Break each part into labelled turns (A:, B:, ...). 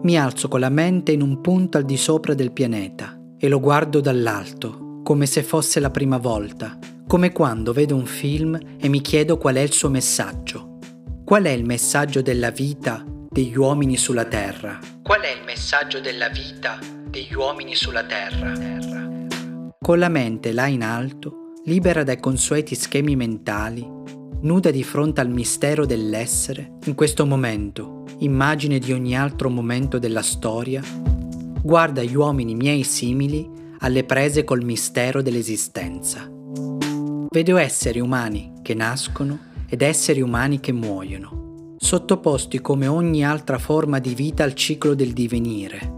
A: Mi alzo con la mente in un punto al di sopra del pianeta e lo guardo dall'alto, come se fosse la prima volta, come quando vedo un film e mi chiedo qual è il suo messaggio. Qual è il messaggio della vita degli uomini sulla Terra? Qual è il messaggio della vita degli uomini sulla Terra? Con la mente là in alto, libera dai consueti schemi mentali, nuda di fronte al mistero dell'essere, in questo momento, immagine di ogni altro momento della storia, guarda gli uomini miei simili alle prese col mistero dell'esistenza. Vedo esseri umani che nascono ed esseri umani che muoiono, sottoposti come ogni altra forma di vita al ciclo del divenire.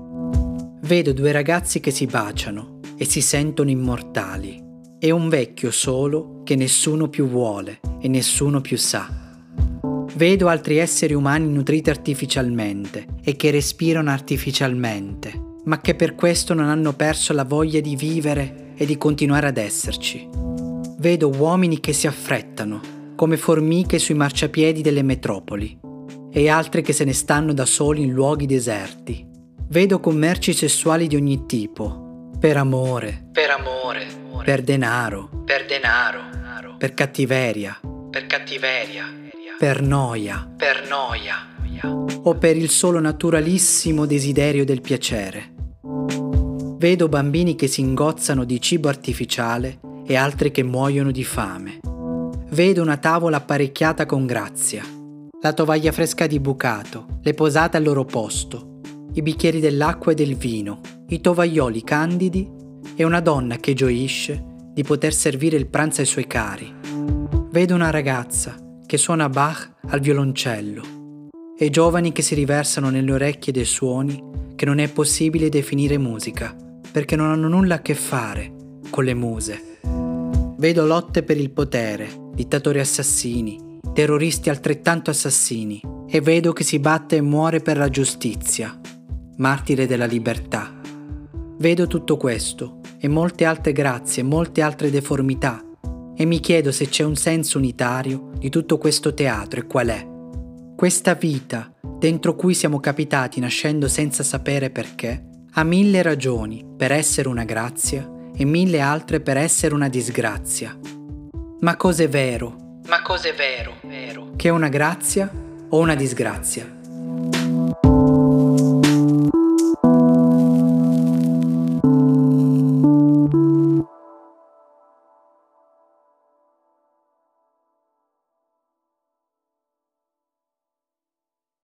A: Vedo due ragazzi che si baciano e si sentono immortali, e un vecchio solo che nessuno più vuole e nessuno più sa. Vedo altri esseri umani nutriti artificialmente e che respirano artificialmente, ma che per questo non hanno perso la voglia di vivere e di continuare ad esserci. Vedo uomini che si affrettano, come formiche sui marciapiedi delle metropoli, e altri che se ne stanno da soli in luoghi deserti. Vedo commerci sessuali di ogni tipo, per amore, per amore, per denaro, per denaro, per cattiveria, per cattiveria, per noia, per noia, o per il solo naturalissimo desiderio del piacere. Vedo bambini che si ingozzano di cibo artificiale e altri che muoiono di fame. Vedo una tavola apparecchiata con grazia, la tovaglia fresca di bucato, le posate al loro posto, i bicchieri dell'acqua e del vino, i tovaglioli candidi e una donna che gioisce di poter servire il pranzo ai suoi cari. Vedo una ragazza che suona Bach al violoncello e giovani che si riversano nelle orecchie dei suoni che non è possibile definire musica perché non hanno nulla a che fare con le muse. Vedo lotte per il potere, dittatori assassini, terroristi altrettanto assassini e vedo che si batte e muore per la giustizia, martire della libertà. Vedo tutto questo e molte altre grazie, molte altre deformità e mi chiedo se c'è un senso unitario di tutto questo teatro e qual è. Questa vita, dentro cui siamo capitati nascendo senza sapere perché, ha mille ragioni per essere una grazia e mille altre per essere una disgrazia. Ma cos'è vero? Ma cos'è vero? vero? Che è una grazia o una disgrazia?